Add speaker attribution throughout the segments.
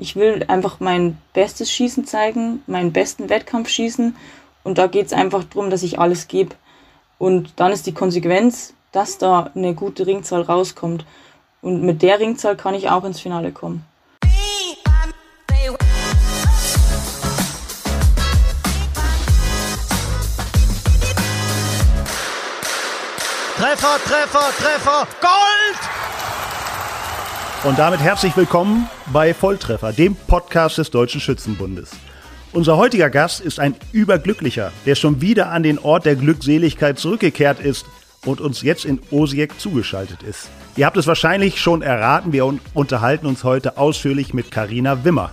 Speaker 1: Ich will einfach mein bestes Schießen zeigen, meinen besten Wettkampf schießen. Und da geht es einfach darum, dass ich alles gebe. Und dann ist die Konsequenz, dass da eine gute Ringzahl rauskommt. Und mit der Ringzahl kann ich auch ins Finale kommen.
Speaker 2: Treffer, Treffer, Treffer, Gold! Und damit herzlich willkommen bei Volltreffer, dem Podcast des Deutschen Schützenbundes. Unser heutiger Gast ist ein Überglücklicher, der schon wieder an den Ort der Glückseligkeit zurückgekehrt ist und uns jetzt in Osijek zugeschaltet ist. Ihr habt es wahrscheinlich schon erraten, wir unterhalten uns heute ausführlich mit Karina Wimmer.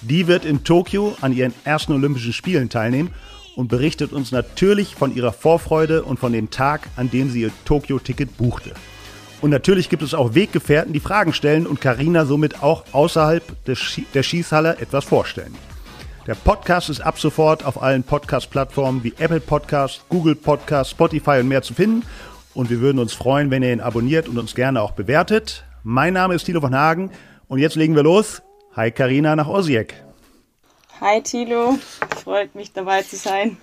Speaker 2: Die wird in Tokio an ihren ersten Olympischen Spielen teilnehmen und berichtet uns natürlich von ihrer Vorfreude und von dem Tag, an dem sie ihr Tokio-Ticket buchte. Und natürlich gibt es auch Weggefährten, die Fragen stellen und Karina somit auch außerhalb der Schießhalle etwas vorstellen. Der Podcast ist ab sofort auf allen Podcast-Plattformen wie Apple Podcast, Google Podcast, Spotify und mehr zu finden. Und wir würden uns freuen, wenn ihr ihn abonniert und uns gerne auch bewertet. Mein Name ist Thilo von Hagen und jetzt legen wir los. Hi Karina nach Osijek.
Speaker 1: Hi Thilo, freut mich dabei zu sein.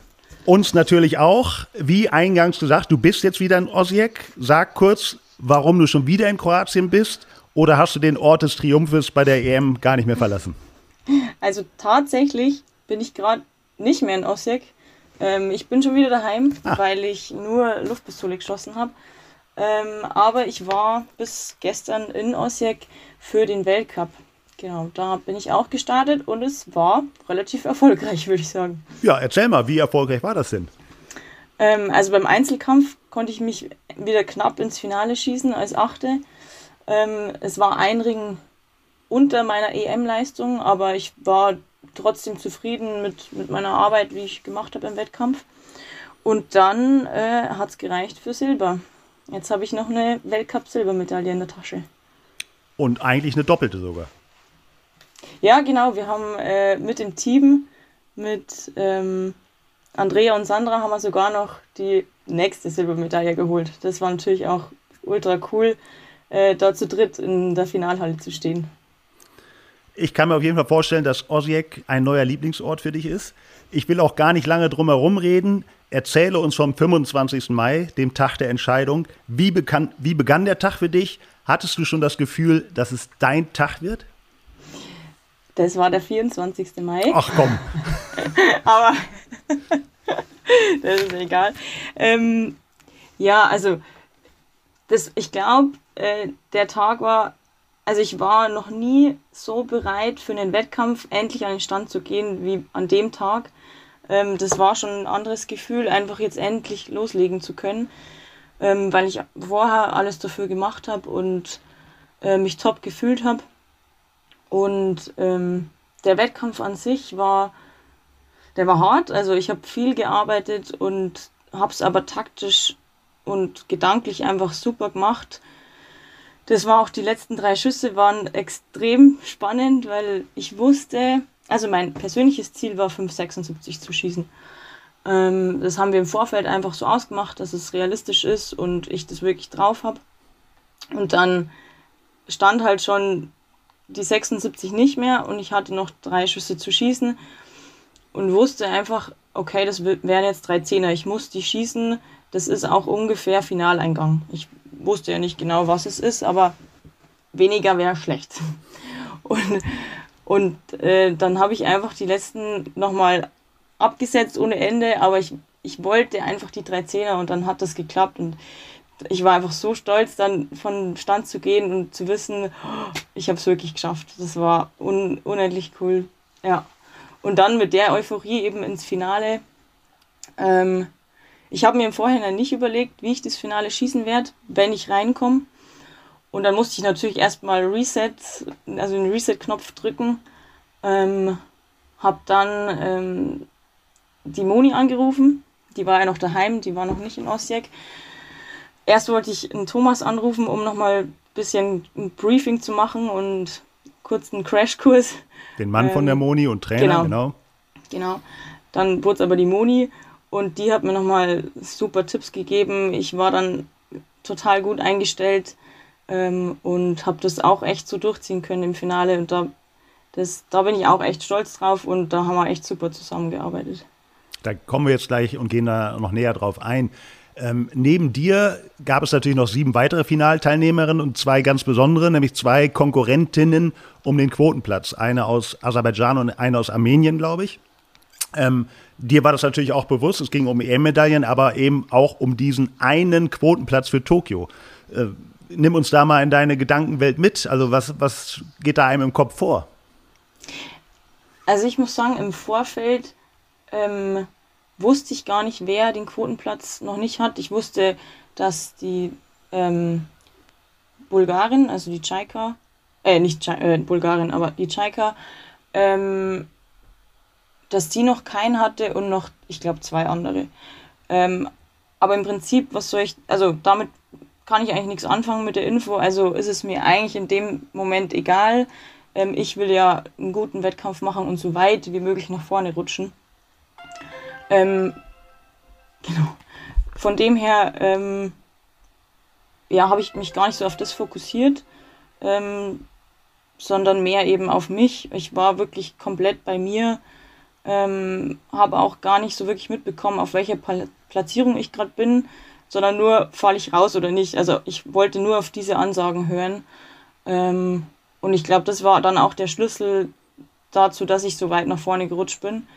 Speaker 2: Uns natürlich auch. Wie eingangs gesagt, du bist jetzt wieder in Osijek. Sag kurz, warum du schon wieder in Kroatien bist oder hast du den Ort des Triumphes bei der EM gar nicht mehr verlassen?
Speaker 1: Also tatsächlich bin ich gerade nicht mehr in Osijek. Ähm, ich bin schon wieder daheim, Ach. weil ich nur Luftpistole geschossen habe. Ähm, aber ich war bis gestern in Osijek für den Weltcup. Genau, da bin ich auch gestartet und es war relativ erfolgreich, würde ich sagen.
Speaker 2: Ja, erzähl mal, wie erfolgreich war das denn?
Speaker 1: Ähm, also beim Einzelkampf konnte ich mich wieder knapp ins Finale schießen als Achte. Ähm, es war ein Ring unter meiner EM-Leistung, aber ich war trotzdem zufrieden mit, mit meiner Arbeit, wie ich gemacht habe im Wettkampf. Und dann äh, hat es gereicht für Silber. Jetzt habe ich noch eine Weltcup-Silbermedaille in der Tasche.
Speaker 2: Und eigentlich eine doppelte sogar.
Speaker 1: Ja, genau. Wir haben äh, mit dem Team, mit ähm, Andrea und Sandra, haben wir sogar noch die nächste Silbermedaille geholt. Das war natürlich auch ultra cool, äh, da zu dritt in der Finalhalle zu stehen.
Speaker 2: Ich kann mir auf jeden Fall vorstellen, dass Osijek ein neuer Lieblingsort für dich ist. Ich will auch gar nicht lange drum herum reden. Erzähle uns vom 25. Mai, dem Tag der Entscheidung. Wie, begann, wie begann der Tag für dich? Hattest du schon das Gefühl, dass es dein Tag wird?
Speaker 1: Das war der 24. Mai.
Speaker 2: Ach komm.
Speaker 1: Aber das ist egal. Ähm, ja, also das, ich glaube, äh, der Tag war, also ich war noch nie so bereit für einen Wettkampf endlich an den Stand zu gehen wie an dem Tag. Ähm, das war schon ein anderes Gefühl, einfach jetzt endlich loslegen zu können, ähm, weil ich vorher alles dafür gemacht habe und äh, mich top gefühlt habe. Und ähm, der Wettkampf an sich war, der war hart. Also ich habe viel gearbeitet und habe es aber taktisch und gedanklich einfach super gemacht. Das war auch die letzten drei Schüsse waren extrem spannend, weil ich wusste, also mein persönliches Ziel war 5,76 zu schießen. Ähm, das haben wir im Vorfeld einfach so ausgemacht, dass es realistisch ist und ich das wirklich drauf habe. Und dann stand halt schon die 76 nicht mehr und ich hatte noch drei Schüsse zu schießen und wusste einfach, okay, das wären jetzt drei Zehner, ich muss die schießen, das ist auch ungefähr Finaleingang. Ich wusste ja nicht genau, was es ist, aber weniger wäre schlecht. Und, und äh, dann habe ich einfach die letzten nochmal abgesetzt ohne Ende, aber ich, ich wollte einfach die drei Zehner und dann hat das geklappt und ich war einfach so stolz, dann von Stand zu gehen und zu wissen, ich habe es wirklich geschafft. Das war un unendlich cool. Ja. Und dann mit der Euphorie eben ins Finale. Ähm, ich habe mir im Vorhinein nicht überlegt, wie ich das Finale schießen werde, wenn ich reinkomme. Und dann musste ich natürlich erstmal Reset, also den Reset-Knopf drücken. Ähm, habe dann ähm, die Moni angerufen. Die war ja noch daheim, die war noch nicht in Osijek erst wollte ich einen Thomas anrufen, um nochmal ein bisschen ein Briefing zu machen und kurz einen Crashkurs.
Speaker 2: Den Mann ähm, von der ähm, Moni und Trainer, genau.
Speaker 1: Genau. genau. Dann wurde es aber die Moni und die hat mir nochmal super Tipps gegeben. Ich war dann total gut eingestellt ähm, und habe das auch echt so durchziehen können im Finale. Und da, das, da bin ich auch echt stolz drauf und da haben wir echt super zusammengearbeitet.
Speaker 2: Da kommen wir jetzt gleich und gehen da noch näher drauf ein. Ähm, neben dir gab es natürlich noch sieben weitere Finalteilnehmerinnen und zwei ganz besondere, nämlich zwei Konkurrentinnen um den Quotenplatz. Eine aus Aserbaidschan und eine aus Armenien, glaube ich. Ähm, dir war das natürlich auch bewusst, es ging um EM-Medaillen, aber eben auch um diesen einen Quotenplatz für Tokio. Äh, nimm uns da mal in deine Gedankenwelt mit. Also was, was geht da einem im Kopf vor?
Speaker 1: Also ich muss sagen, im Vorfeld ähm, wusste ich gar nicht, wer den Quotenplatz noch nicht hat. Ich wusste, dass die ähm, Bulgarin, also die Chaika, äh, nicht äh, Bulgarin, aber die Chaika, ähm, dass die noch keinen hatte und noch, ich glaube, zwei andere. Ähm, aber im Prinzip, was soll ich, also damit kann ich eigentlich nichts anfangen mit der Info, also ist es mir eigentlich in dem Moment egal. Ähm, ich will ja einen guten Wettkampf machen und so weit wie möglich nach vorne rutschen. Ähm, genau. Von dem her, ähm, ja, habe ich mich gar nicht so auf das fokussiert, ähm, sondern mehr eben auf mich. Ich war wirklich komplett bei mir, ähm, habe auch gar nicht so wirklich mitbekommen, auf welcher Pla Platzierung ich gerade bin, sondern nur, falle ich raus oder nicht. Also ich wollte nur auf diese Ansagen hören. Ähm, und ich glaube, das war dann auch der Schlüssel dazu, dass ich so weit nach vorne gerutscht bin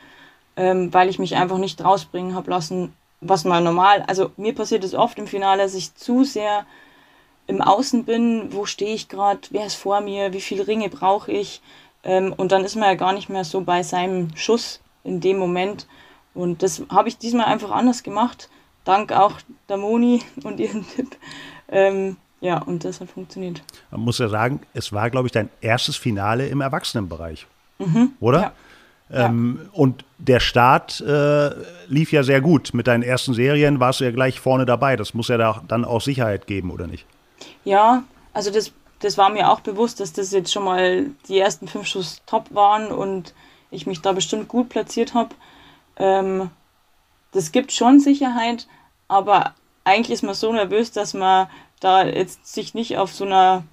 Speaker 1: ähm, weil ich mich einfach nicht rausbringen habe lassen, was mal normal, also mir passiert es oft im Finale, dass ich zu sehr im Außen bin, wo stehe ich gerade, wer ist vor mir, wie viele Ringe brauche ich ähm, und dann ist man ja gar nicht mehr so bei seinem Schuss in dem Moment und das habe ich diesmal einfach anders gemacht, dank auch der Moni und ihren Tipp. Ähm, ja, und das hat funktioniert.
Speaker 2: Man muss ja sagen, es war, glaube ich, dein erstes Finale im Erwachsenenbereich. Mhm, oder? Ja. Ähm, Und der Start äh, lief ja sehr gut. Mit deinen ersten Serien warst du ja gleich vorne dabei. Das muss ja da dann auch Sicherheit geben, oder nicht?
Speaker 1: Ja, also das, das war mir auch bewusst, dass das jetzt schon mal die ersten fünf Schuss top waren und ich mich da bestimmt gut platziert habe. Ähm, das gibt schon Sicherheit, aber eigentlich ist man so nervös, dass man da jetzt sich nicht auf so einer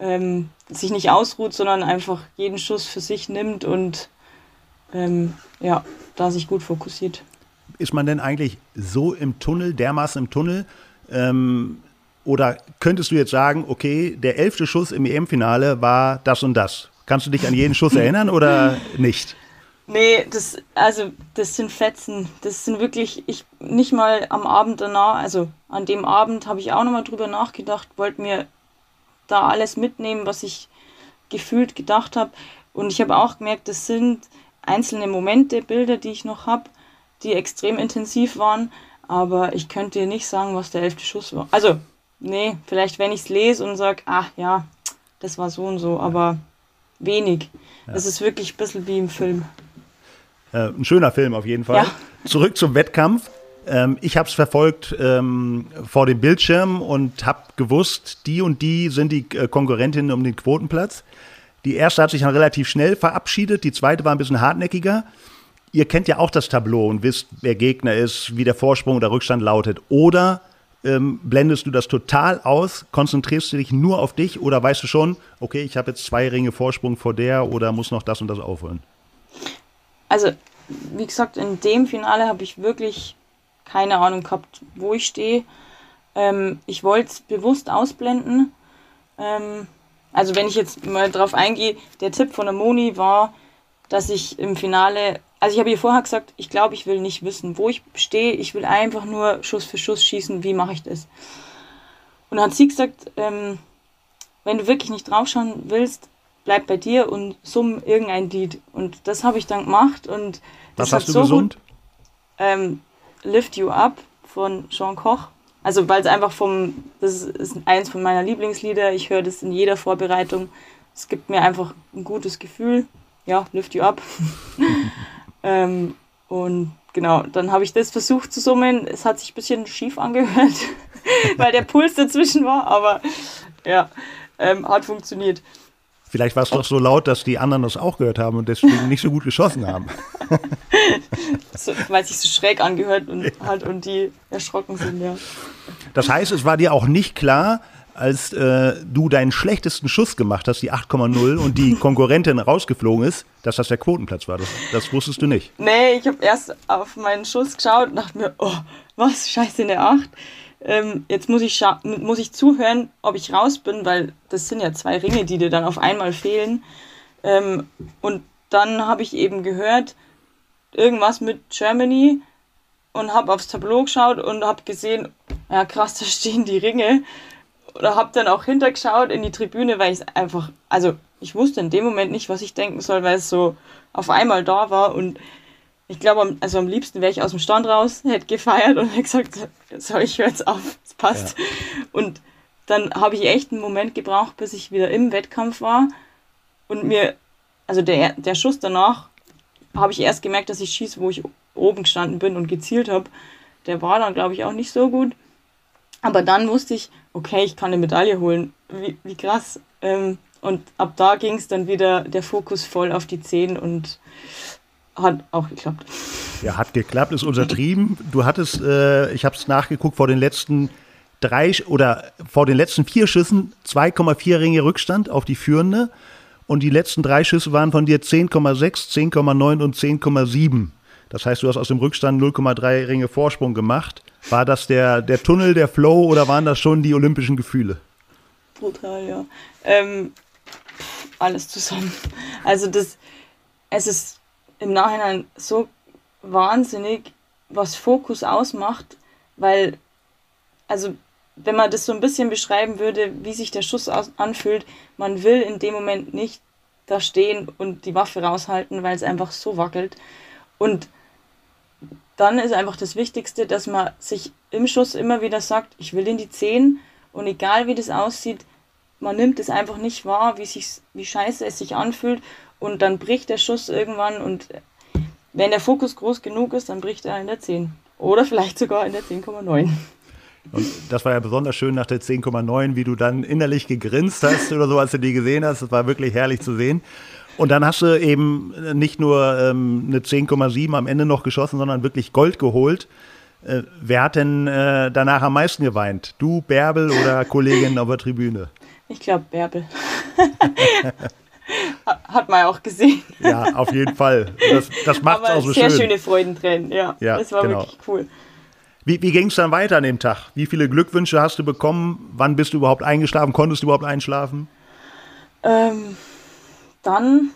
Speaker 1: ähm, sich nicht ausruht, sondern einfach jeden Schuss für sich nimmt und ähm, ja, da sich gut fokussiert.
Speaker 2: Ist man denn eigentlich so im Tunnel, dermaßen im Tunnel? Ähm, oder könntest du jetzt sagen, okay, der elfte Schuss im EM-Finale war das und das? Kannst du dich an jeden Schuss erinnern oder nicht?
Speaker 1: Nee, das, also, das sind Fetzen. Das sind wirklich, ich nicht mal am Abend danach, also an dem Abend habe ich auch nochmal drüber nachgedacht, wollte mir da alles mitnehmen, was ich gefühlt gedacht habe. Und ich habe auch gemerkt, das sind einzelne Momente, Bilder, die ich noch habe, die extrem intensiv waren, aber ich könnte dir nicht sagen, was der elfte Schuss war. Also, nee, vielleicht wenn ich es lese und sage, ach ja, das war so und so, aber wenig. Es ja. ist wirklich ein bisschen wie im Film.
Speaker 2: Äh, ein schöner Film auf jeden Fall. Ja. Zurück zum Wettkampf. Ähm, ich habe es verfolgt ähm, vor dem Bildschirm und habe gewusst, die und die sind die äh, Konkurrentinnen um den Quotenplatz. Die erste hat sich dann relativ schnell verabschiedet, die zweite war ein bisschen hartnäckiger. Ihr kennt ja auch das Tableau und wisst, wer Gegner ist, wie der Vorsprung oder Rückstand lautet. Oder ähm, blendest du das total aus, konzentrierst du dich nur auf dich oder weißt du schon, okay, ich habe jetzt zwei Ringe Vorsprung vor der oder muss noch das und das aufholen?
Speaker 1: Also, wie gesagt, in dem Finale habe ich wirklich keine Ahnung gehabt, wo ich stehe. Ähm, ich wollte es bewusst ausblenden. Ähm, also wenn ich jetzt mal drauf eingehe, der Tipp von der Moni war, dass ich im Finale, also ich habe ihr vorher gesagt, ich glaube, ich will nicht wissen, wo ich stehe, ich will einfach nur Schuss für Schuss schießen, wie mache ich das? Und dann hat sie gesagt, ähm, wenn du wirklich nicht draufschauen willst, bleib bei dir und summ irgendein Lied. Und das habe ich dann gemacht und
Speaker 2: das Was hast du so gesund? Gut,
Speaker 1: ähm, Lift You Up von Jean Koch. Also weil es einfach vom, das ist eins von meiner Lieblingslieder. Ich höre das in jeder Vorbereitung. Es gibt mir einfach ein gutes Gefühl. Ja, lift you up. ähm, und genau, dann habe ich das versucht zu summen. Es hat sich ein bisschen schief angehört, weil der Puls dazwischen war, aber ja, ähm, hat funktioniert.
Speaker 2: Vielleicht war es doch so laut, dass die anderen das auch gehört haben und deswegen nicht so gut geschossen haben.
Speaker 1: so, weil es sich so schräg angehört und halt und die erschrocken sind, ja.
Speaker 2: Das heißt, es war dir auch nicht klar, als äh, du deinen schlechtesten Schuss gemacht hast, die 8,0 und die Konkurrentin rausgeflogen ist, dass das der Quotenplatz war. Das, das wusstest du nicht.
Speaker 1: Nee, ich habe erst auf meinen Schuss geschaut und dachte mir, oh, was, scheiße, eine 8. Ähm, jetzt muss ich, muss ich zuhören, ob ich raus bin, weil das sind ja zwei Ringe, die dir dann auf einmal fehlen. Ähm, und dann habe ich eben gehört, irgendwas mit Germany und habe aufs Tableau geschaut und habe gesehen, ja krass, da stehen die Ringe. Oder habe dann auch hintergeschaut in die Tribüne, weil ich einfach, also ich wusste in dem Moment nicht, was ich denken soll, weil es so auf einmal da war und ich glaube, also am liebsten wäre ich aus dem Stand raus, hätte gefeiert und hätte gesagt, so, ich höre jetzt auf, es passt. Ja. Und dann habe ich echt einen Moment gebraucht, bis ich wieder im Wettkampf war und mir, also der, der Schuss danach, habe ich erst gemerkt, dass ich schieße, wo ich oben gestanden bin und gezielt habe. Der war dann, glaube ich, auch nicht so gut. Aber dann wusste ich, okay, ich kann eine Medaille holen. Wie, wie krass. Ähm, und ab da ging es dann wieder der Fokus voll auf die Zehen und hat auch geklappt.
Speaker 2: Ja, hat geklappt, ist untertrieben. Du hattest, äh, ich habe es nachgeguckt, vor den letzten drei oder vor den letzten vier Schüssen 2,4 Ringe Rückstand auf die Führende. Und die letzten drei Schüsse waren von dir 10,6, 10,9 und 10,7. Das heißt, du hast aus dem Rückstand 0,3 Ringe Vorsprung gemacht. War das der, der Tunnel, der Flow oder waren das schon die olympischen Gefühle?
Speaker 1: Brutal, ja. Ähm, alles zusammen. Also das, es ist im Nachhinein so wahnsinnig, was Fokus ausmacht, weil, also wenn man das so ein bisschen beschreiben würde, wie sich der Schuss anfühlt, man will in dem Moment nicht da stehen und die Waffe raushalten, weil es einfach so wackelt. Und dann ist einfach das Wichtigste, dass man sich im Schuss immer wieder sagt, ich will in die 10 und egal wie das aussieht, man nimmt es einfach nicht wahr, wie, wie scheiße es sich anfühlt und dann bricht der Schuss irgendwann und wenn der Fokus groß genug ist, dann bricht er in der 10 oder vielleicht sogar in der 10,9.
Speaker 2: Und das war ja besonders schön nach der 10,9, wie du dann innerlich gegrinst hast oder so, als du die gesehen hast. Das war wirklich herrlich zu sehen. Und dann hast du eben nicht nur ähm, eine 10,7 am Ende noch geschossen, sondern wirklich Gold geholt. Äh, wer hat denn äh, danach am meisten geweint? Du, Bärbel oder Kollegin auf der Tribüne?
Speaker 1: Ich glaube Bärbel. hat man ja auch gesehen.
Speaker 2: Ja, auf jeden Fall. Das, das macht es auch so
Speaker 1: sehr
Speaker 2: schön.
Speaker 1: Sehr schöne Freudentränen, ja. ja. Das war genau. wirklich cool.
Speaker 2: Wie, wie ging es dann weiter an dem Tag? Wie viele Glückwünsche hast du bekommen? Wann bist du überhaupt eingeschlafen? Konntest du überhaupt einschlafen?
Speaker 1: Ähm, dann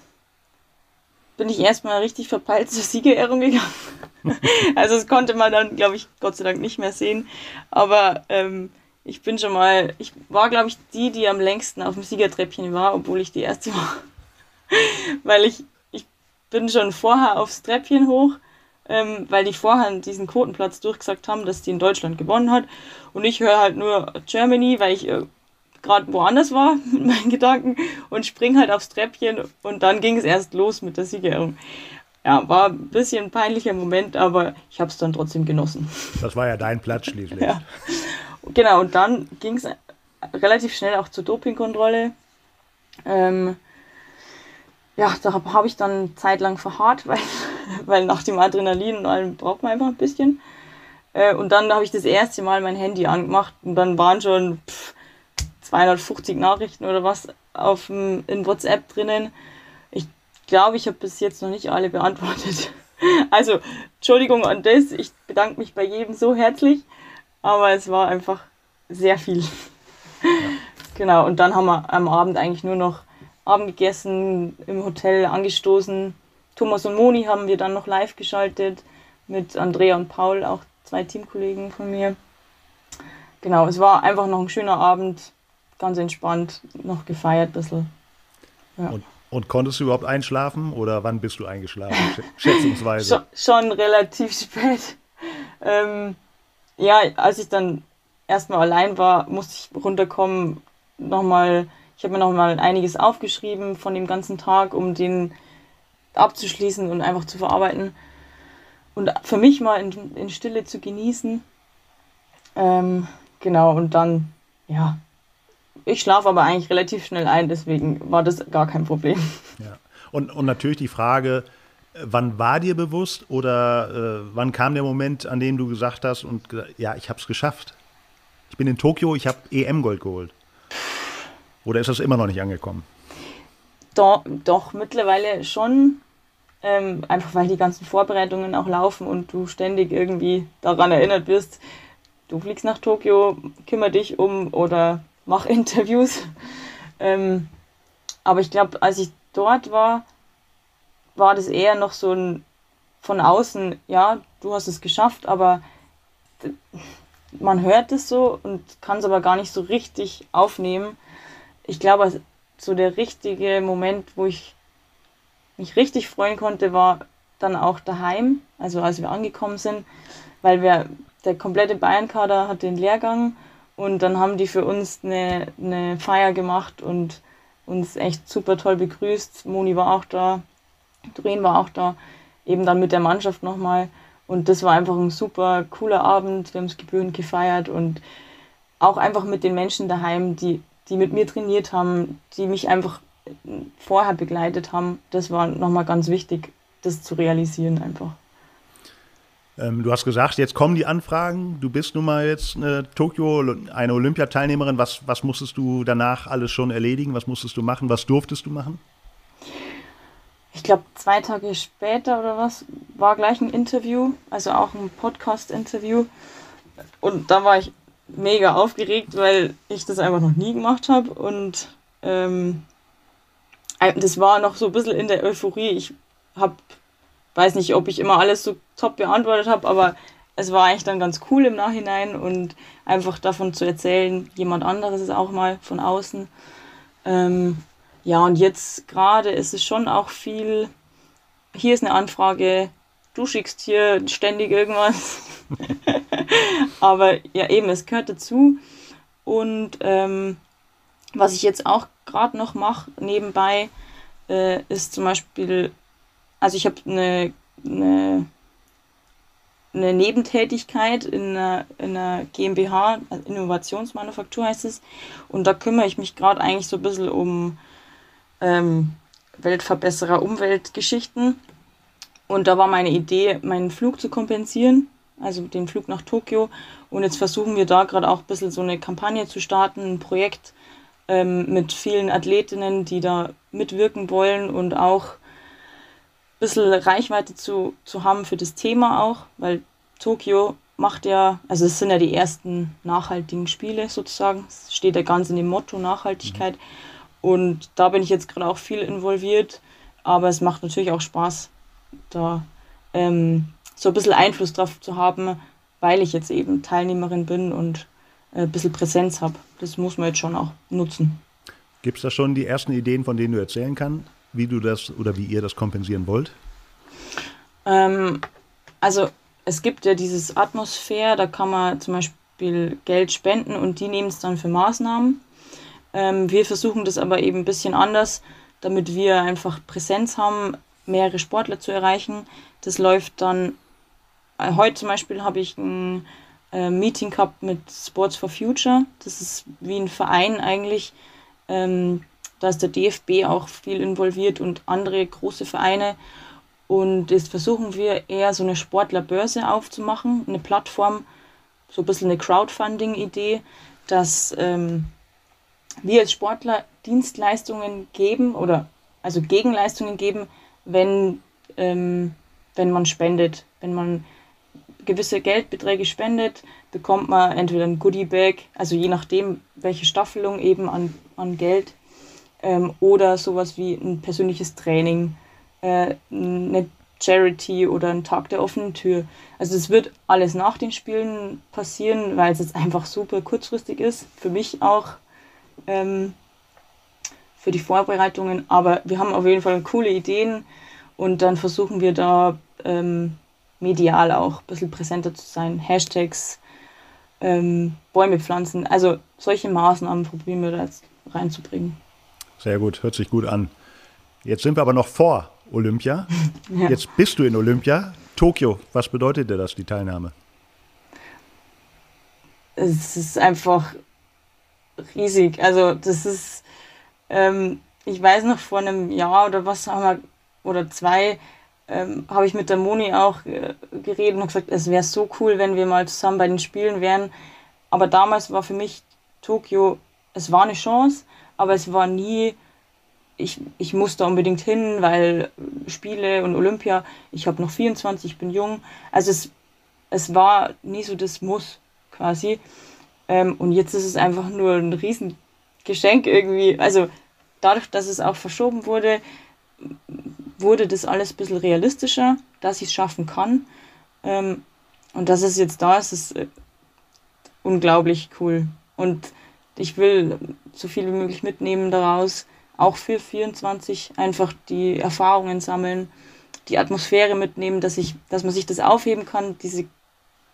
Speaker 1: bin ich erstmal richtig verpeilt zur Siegerehrung gegangen. also das konnte man dann, glaube ich, Gott sei Dank nicht mehr sehen. Aber ähm, ich bin schon mal, ich war, glaube ich, die, die am längsten auf dem Siegertreppchen war, obwohl ich die erste war. weil ich, ich bin schon vorher aufs Treppchen hoch, ähm, weil die vorher diesen Quotenplatz durchgesagt haben, dass die in Deutschland gewonnen hat. Und ich höre halt nur Germany, weil ich äh, gerade woanders war mit meinen Gedanken und spring halt aufs Treppchen und dann ging es erst los mit der Siegerehrung. Ja, war ein bisschen ein peinlicher Moment, aber ich habe es dann trotzdem genossen.
Speaker 2: Das war ja dein Platz schließlich.
Speaker 1: ja. Genau, und dann ging es relativ schnell auch zur Dopingkontrolle. Ähm, ja, da habe ich dann zeitlang verharrt, weil, weil nach dem Adrenalin und allem braucht man einfach ein bisschen. Äh, und dann habe ich das erste Mal mein Handy angemacht und dann waren schon pff, 250 Nachrichten oder was auf dem, in WhatsApp drinnen. Ich glaube, ich habe bis jetzt noch nicht alle beantwortet. Also, Entschuldigung an das. Ich bedanke mich bei jedem so herzlich. Aber es war einfach sehr viel. Ja. Genau, und dann haben wir am Abend eigentlich nur noch Abend gegessen, im Hotel angestoßen. Thomas und Moni haben wir dann noch live geschaltet mit Andrea und Paul, auch zwei Teamkollegen von mir. Genau, es war einfach noch ein schöner Abend ganz entspannt noch gefeiert ein bisschen.
Speaker 2: Ja. Und, und, konntest du überhaupt einschlafen oder wann bist du eingeschlafen, schätzungsweise?
Speaker 1: schon, schon relativ spät. Ähm, ja, als ich dann erstmal allein war, musste ich runterkommen, nochmal, ich habe mir nochmal einiges aufgeschrieben von dem ganzen Tag, um den abzuschließen und einfach zu verarbeiten. Und für mich mal in, in Stille zu genießen. Ähm, genau, und dann, ja, ich schlafe aber eigentlich relativ schnell ein, deswegen war das gar kein Problem.
Speaker 2: Ja. Und, und natürlich die Frage, wann war dir bewusst oder äh, wann kam der Moment, an dem du gesagt hast, und ja, ich habe es geschafft. Ich bin in Tokio, ich habe EM-Gold geholt. Oder ist das immer noch nicht angekommen?
Speaker 1: Doch, doch mittlerweile schon. Ähm, einfach weil die ganzen Vorbereitungen auch laufen und du ständig irgendwie daran erinnert wirst, du fliegst nach Tokio, kümmere dich um oder mach Interviews. Ähm, aber ich glaube, als ich dort war, war das eher noch so ein von außen, ja, du hast es geschafft, aber man hört es so und kann es aber gar nicht so richtig aufnehmen. Ich glaube, so der richtige Moment, wo ich mich richtig freuen konnte, war dann auch daheim, also als wir angekommen sind, weil wir, der komplette Bayern-Kader hat den Lehrgang und dann haben die für uns eine, eine Feier gemacht und uns echt super toll begrüßt. Moni war auch da, Doreen war auch da, eben dann mit der Mannschaft nochmal. Und das war einfach ein super cooler Abend. Wir haben es gebührend gefeiert und auch einfach mit den Menschen daheim, die, die mit mir trainiert haben, die mich einfach vorher begleitet haben. Das war nochmal ganz wichtig, das zu realisieren einfach.
Speaker 2: Ähm, du hast gesagt, jetzt kommen die Anfragen. Du bist nun mal jetzt eine Tokio, eine Olympiateilnehmerin. Was, was musstest du danach alles schon erledigen? Was musstest du machen? Was durftest du machen?
Speaker 1: Ich glaube, zwei Tage später oder was war gleich ein Interview, also auch ein Podcast-Interview. Und da war ich mega aufgeregt, weil ich das einfach noch nie gemacht habe. Und ähm, das war noch so ein bisschen in der Euphorie. Ich habe weiß nicht, ob ich immer alles so top beantwortet habe, aber es war eigentlich dann ganz cool im Nachhinein und einfach davon zu erzählen, jemand anderes ist auch mal von außen. Ähm, ja, und jetzt gerade ist es schon auch viel, hier ist eine Anfrage, du schickst hier ständig irgendwas. aber ja, eben, es gehört dazu. Und ähm, was ich jetzt auch gerade noch mache nebenbei, äh, ist zum Beispiel also ich habe eine, eine, eine Nebentätigkeit in einer, in einer GmbH, also Innovationsmanufaktur heißt es. Und da kümmere ich mich gerade eigentlich so ein bisschen um ähm, Weltverbesserer, Umweltgeschichten. Und da war meine Idee, meinen Flug zu kompensieren, also den Flug nach Tokio. Und jetzt versuchen wir da gerade auch ein bisschen so eine Kampagne zu starten, ein Projekt ähm, mit vielen Athletinnen, die da mitwirken wollen und auch bisschen Reichweite zu, zu haben für das Thema auch, weil Tokio macht ja, also es sind ja die ersten nachhaltigen Spiele sozusagen, es steht ja ganz in dem Motto Nachhaltigkeit mhm. und da bin ich jetzt gerade auch viel involviert, aber es macht natürlich auch Spaß, da ähm, so ein bisschen Einfluss drauf zu haben, weil ich jetzt eben Teilnehmerin bin und äh, ein bisschen Präsenz habe. Das muss man jetzt schon auch nutzen.
Speaker 2: Gibt es da schon die ersten Ideen, von denen du erzählen kannst? wie du das oder wie ihr das kompensieren wollt?
Speaker 1: Ähm, also es gibt ja dieses Atmosphäre, da kann man zum Beispiel Geld spenden und die nehmen es dann für Maßnahmen. Ähm, wir versuchen das aber eben ein bisschen anders, damit wir einfach Präsenz haben, mehrere Sportler zu erreichen. Das läuft dann, äh, heute zum Beispiel habe ich ein äh, Meeting gehabt mit Sports for Future. Das ist wie ein Verein eigentlich, ähm, da ist der DFB auch viel involviert und andere große Vereine. Und jetzt versuchen wir eher so eine Sportlerbörse aufzumachen, eine Plattform, so ein bisschen eine Crowdfunding-Idee, dass ähm, wir als Sportler Dienstleistungen geben oder also Gegenleistungen geben, wenn, ähm, wenn man spendet. Wenn man gewisse Geldbeträge spendet, bekommt man entweder ein Goodie-Bag, also je nachdem, welche Staffelung eben an, an Geld ähm, oder sowas wie ein persönliches Training, äh, eine Charity oder ein Tag der offenen Tür. Also es wird alles nach den Spielen passieren, weil es jetzt einfach super kurzfristig ist. Für mich auch ähm, für die Vorbereitungen. Aber wir haben auf jeden Fall coole Ideen und dann versuchen wir da ähm, medial auch ein bisschen präsenter zu sein. Hashtags, ähm, Bäume pflanzen. Also solche Maßnahmen probieren wir da jetzt reinzubringen.
Speaker 2: Sehr gut, hört sich gut an. Jetzt sind wir aber noch vor Olympia. Ja. Jetzt bist du in Olympia. Tokio, was bedeutet dir das, die Teilnahme?
Speaker 1: Es ist einfach riesig. Also das ist, ähm, ich weiß noch, vor einem Jahr oder was haben wir, oder zwei, ähm, habe ich mit der Moni auch äh, geredet und gesagt, es wäre so cool, wenn wir mal zusammen bei den Spielen wären. Aber damals war für mich Tokio, es war eine Chance, aber es war nie, ich, ich muss da unbedingt hin, weil Spiele und Olympia, ich habe noch 24, ich bin jung. Also es, es war nie so das Muss quasi. Ähm, und jetzt ist es einfach nur ein Riesengeschenk irgendwie. Also dadurch, dass es auch verschoben wurde, wurde das alles ein bisschen realistischer, dass ich es schaffen kann. Ähm, und dass es jetzt da ist, ist äh, unglaublich cool. Und ich will so viel wie möglich mitnehmen daraus, auch für 24 einfach die Erfahrungen sammeln, die Atmosphäre mitnehmen, dass ich, dass man sich das aufheben kann, diese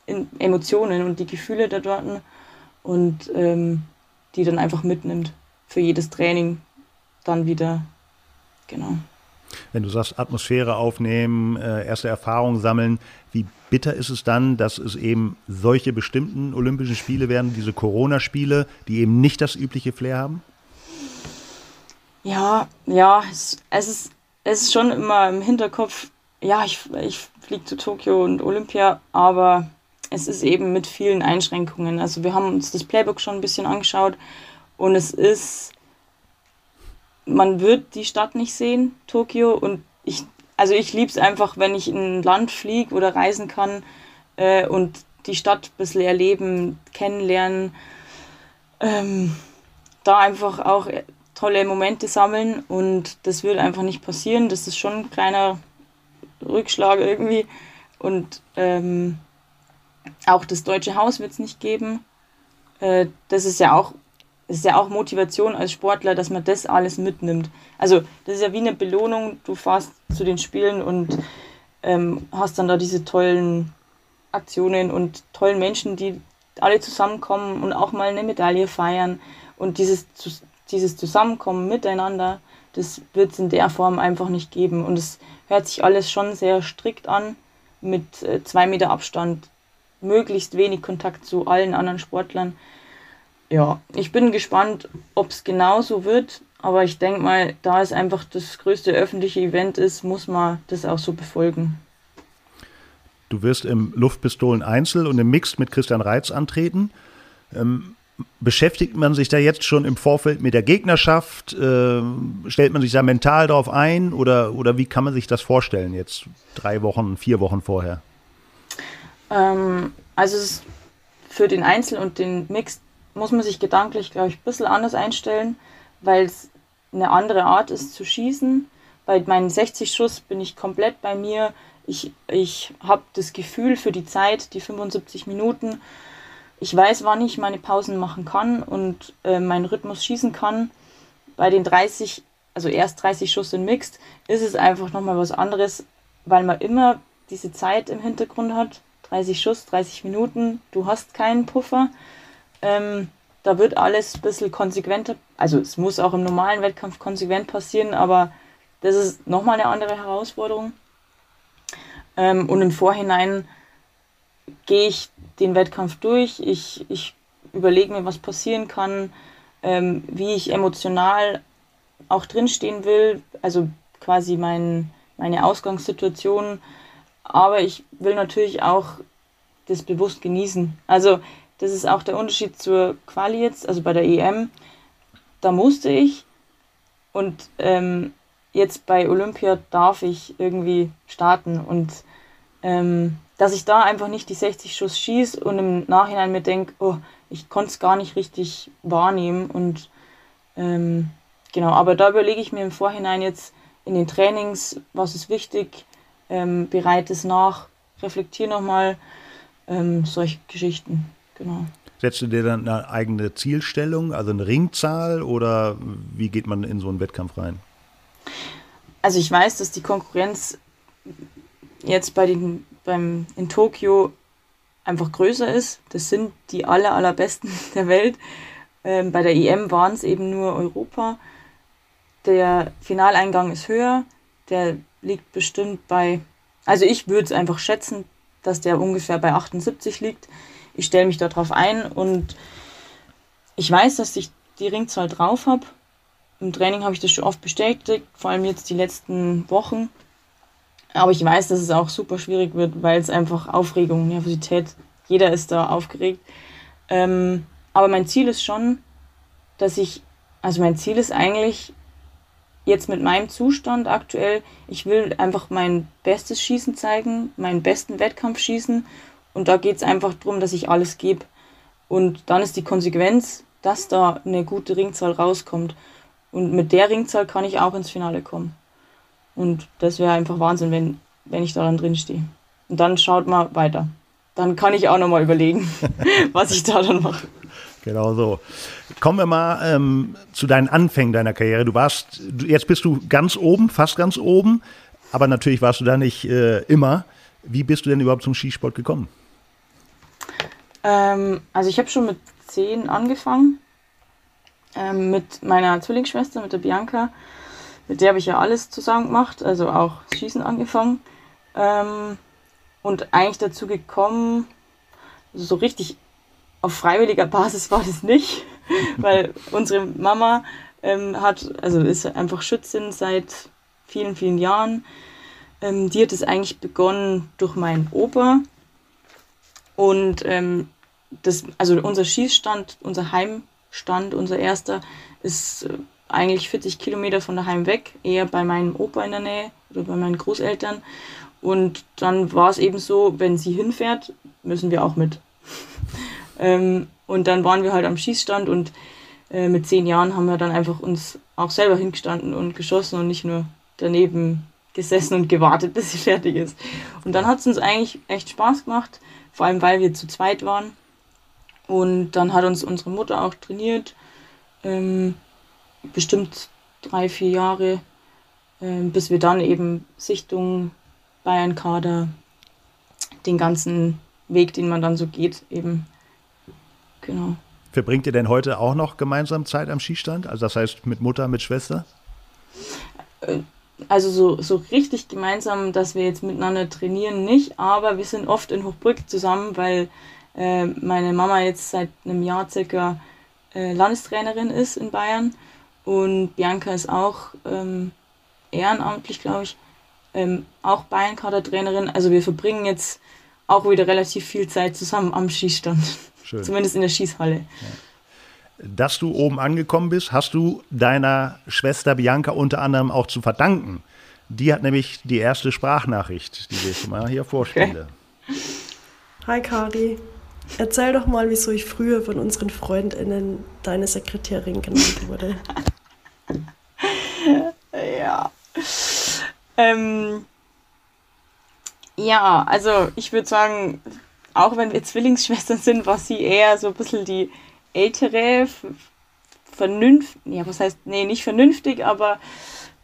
Speaker 1: Emotionen und die Gefühle da dort und ähm, die dann einfach mitnimmt für jedes Training dann wieder. Genau.
Speaker 2: Wenn du sagst, Atmosphäre aufnehmen, äh, erste Erfahrungen sammeln, wie bitter ist es dann, dass es eben solche bestimmten Olympischen Spiele werden, diese Corona-Spiele, die eben nicht das übliche Flair haben?
Speaker 1: Ja, ja, es, es, ist, es ist schon immer im Hinterkopf, ja, ich, ich fliege zu Tokio und Olympia, aber es ist eben mit vielen Einschränkungen. Also wir haben uns das Playbook schon ein bisschen angeschaut und es ist man wird die Stadt nicht sehen, Tokio. Und ich, also ich liebe es einfach, wenn ich in ein Land fliege oder reisen kann äh, und die Stadt ein bisschen erleben, kennenlernen. Ähm, da einfach auch tolle Momente sammeln und das wird einfach nicht passieren. Das ist schon ein kleiner Rückschlag irgendwie. Und ähm, auch das Deutsche Haus wird es nicht geben. Äh, das ist ja auch es ist ja auch Motivation als Sportler, dass man das alles mitnimmt. Also das ist ja wie eine Belohnung. Du fährst zu den Spielen und ähm, hast dann da diese tollen Aktionen und tollen Menschen, die alle zusammenkommen und auch mal eine Medaille feiern. Und dieses, dieses Zusammenkommen miteinander, das wird es in der Form einfach nicht geben. Und es hört sich alles schon sehr strikt an, mit äh, zwei Meter Abstand, möglichst wenig Kontakt zu allen anderen Sportlern ja, ich bin gespannt, ob es genauso wird. Aber ich denke mal, da es einfach das größte öffentliche Event ist, muss man das auch so befolgen.
Speaker 2: Du wirst im Luftpistolen Einzel und im Mixed mit Christian Reitz antreten. Ähm, beschäftigt man sich da jetzt schon im Vorfeld mit der Gegnerschaft? Äh, stellt man sich da mental darauf ein? Oder, oder wie kann man sich das vorstellen jetzt drei Wochen, vier Wochen vorher?
Speaker 1: Ähm, also für den Einzel und den Mixed muss man sich gedanklich, glaube ich, ein bisschen anders einstellen, weil es eine andere Art ist zu schießen. Bei meinen 60 Schuss bin ich komplett bei mir. Ich, ich habe das Gefühl für die Zeit, die 75 Minuten. Ich weiß, wann ich meine Pausen machen kann und äh, meinen Rhythmus schießen kann. Bei den 30, also erst 30 Schuss in Mixed, ist es einfach nochmal was anderes, weil man immer diese Zeit im Hintergrund hat. 30 Schuss, 30 Minuten, du hast keinen Puffer. Ähm, da wird alles ein bisschen konsequenter. Also es muss auch im normalen Wettkampf konsequent passieren, aber das ist nochmal eine andere Herausforderung. Ähm, und im Vorhinein gehe ich den Wettkampf durch. Ich, ich überlege mir, was passieren kann, ähm, wie ich emotional auch drinstehen will. Also quasi mein, meine Ausgangssituation. Aber ich will natürlich auch das bewusst genießen. Also das ist auch der Unterschied zur Quali jetzt, also bei der EM. Da musste ich und ähm, jetzt bei Olympia darf ich irgendwie starten und ähm, dass ich da einfach nicht die 60 Schuss schieße und im Nachhinein mir denke, oh, ich konnte es gar nicht richtig wahrnehmen und ähm, genau, aber da überlege ich mir im Vorhinein jetzt in den Trainings, was ist wichtig, ähm, bereite es nach, reflektiere nochmal, ähm, solche Geschichten. Genau.
Speaker 2: Setzt du dir dann eine eigene Zielstellung, also eine Ringzahl oder wie geht man in so einen Wettkampf rein?
Speaker 1: Also ich weiß, dass die Konkurrenz jetzt bei den, beim, in Tokio einfach größer ist. Das sind die aller, allerbesten der Welt. Ähm, bei der EM waren es eben nur Europa. Der Finaleingang ist höher. Der liegt bestimmt bei, also ich würde es einfach schätzen, dass der ungefähr bei 78 liegt ich stelle mich darauf ein und ich weiß, dass ich die Ringzahl drauf habe. Im Training habe ich das schon oft bestätigt, vor allem jetzt die letzten Wochen. Aber ich weiß, dass es auch super schwierig wird, weil es einfach Aufregung, Nervosität, jeder ist da aufgeregt. Ähm, aber mein Ziel ist schon, dass ich also mein Ziel ist eigentlich jetzt mit meinem Zustand aktuell, ich will einfach mein bestes Schießen zeigen, meinen besten Wettkampf schießen und da geht es einfach darum, dass ich alles gebe. Und dann ist die Konsequenz, dass da eine gute Ringzahl rauskommt. Und mit der Ringzahl kann ich auch ins Finale kommen. Und das wäre einfach Wahnsinn, wenn, wenn ich da dann drin stehe. Und dann schaut mal weiter. Dann kann ich auch nochmal überlegen, was ich da dann mache.
Speaker 2: Genau so. Kommen wir mal ähm, zu deinen Anfängen deiner Karriere. Du warst, jetzt bist du ganz oben, fast ganz oben, aber natürlich warst du da nicht äh, immer. Wie bist du denn überhaupt zum Skisport gekommen?
Speaker 1: Ähm, also ich habe schon mit zehn angefangen. Ähm, mit meiner Zwillingsschwester, mit der Bianca. Mit der habe ich ja alles zusammen gemacht, also auch Schießen angefangen. Ähm, und eigentlich dazu gekommen, so richtig auf freiwilliger Basis war das nicht, weil unsere Mama ähm, hat, also ist einfach Schützin seit vielen, vielen Jahren. Ähm, die hat es eigentlich begonnen durch meinen Opa. Und ähm, das, also unser Schießstand, unser Heimstand, unser erster, ist äh, eigentlich 40 Kilometer von daheim weg, eher bei meinem Opa in der Nähe oder bei meinen Großeltern. Und dann war es eben so, wenn sie hinfährt, müssen wir auch mit. ähm, und dann waren wir halt am Schießstand und äh, mit zehn Jahren haben wir dann einfach uns auch selber hingestanden und geschossen und nicht nur daneben gesessen und gewartet, bis sie fertig ist. Und dann hat es uns eigentlich echt Spaß gemacht, vor allem weil wir zu zweit waren. Und dann hat uns unsere Mutter auch trainiert, ähm, bestimmt drei, vier Jahre, äh, bis wir dann eben Sichtung, Bayern-Kader, den ganzen Weg, den man dann so geht, eben, genau.
Speaker 2: Verbringt ihr denn heute auch noch gemeinsam Zeit am Skistand? Also das heißt mit Mutter, mit Schwester?
Speaker 1: Äh, also so, so richtig gemeinsam, dass wir jetzt miteinander trainieren, nicht, aber wir sind oft in Hochbrück zusammen, weil äh, meine Mama jetzt seit einem Jahr circa äh, Landestrainerin ist in Bayern und Bianca ist auch ähm, ehrenamtlich, glaube ich, ähm, auch Bayern-Kader-Trainerin. Also wir verbringen jetzt auch wieder relativ viel Zeit zusammen am Schießstand. Schön. Zumindest in der Schießhalle. Ja.
Speaker 2: Dass du oben angekommen bist, hast du deiner Schwester Bianca unter anderem auch zu verdanken. Die hat nämlich die erste Sprachnachricht, die ich mal hier vorstelle.
Speaker 3: Okay. Hi Kari, Erzähl doch mal, wieso ich früher von unseren FreundInnen deine Sekretärin genannt wurde.
Speaker 1: ja. Ähm, ja, also ich würde sagen, auch wenn wir Zwillingsschwestern sind, war sie eher so ein bisschen die ältere, vernünftig, ja, was heißt, nee, nicht vernünftig, aber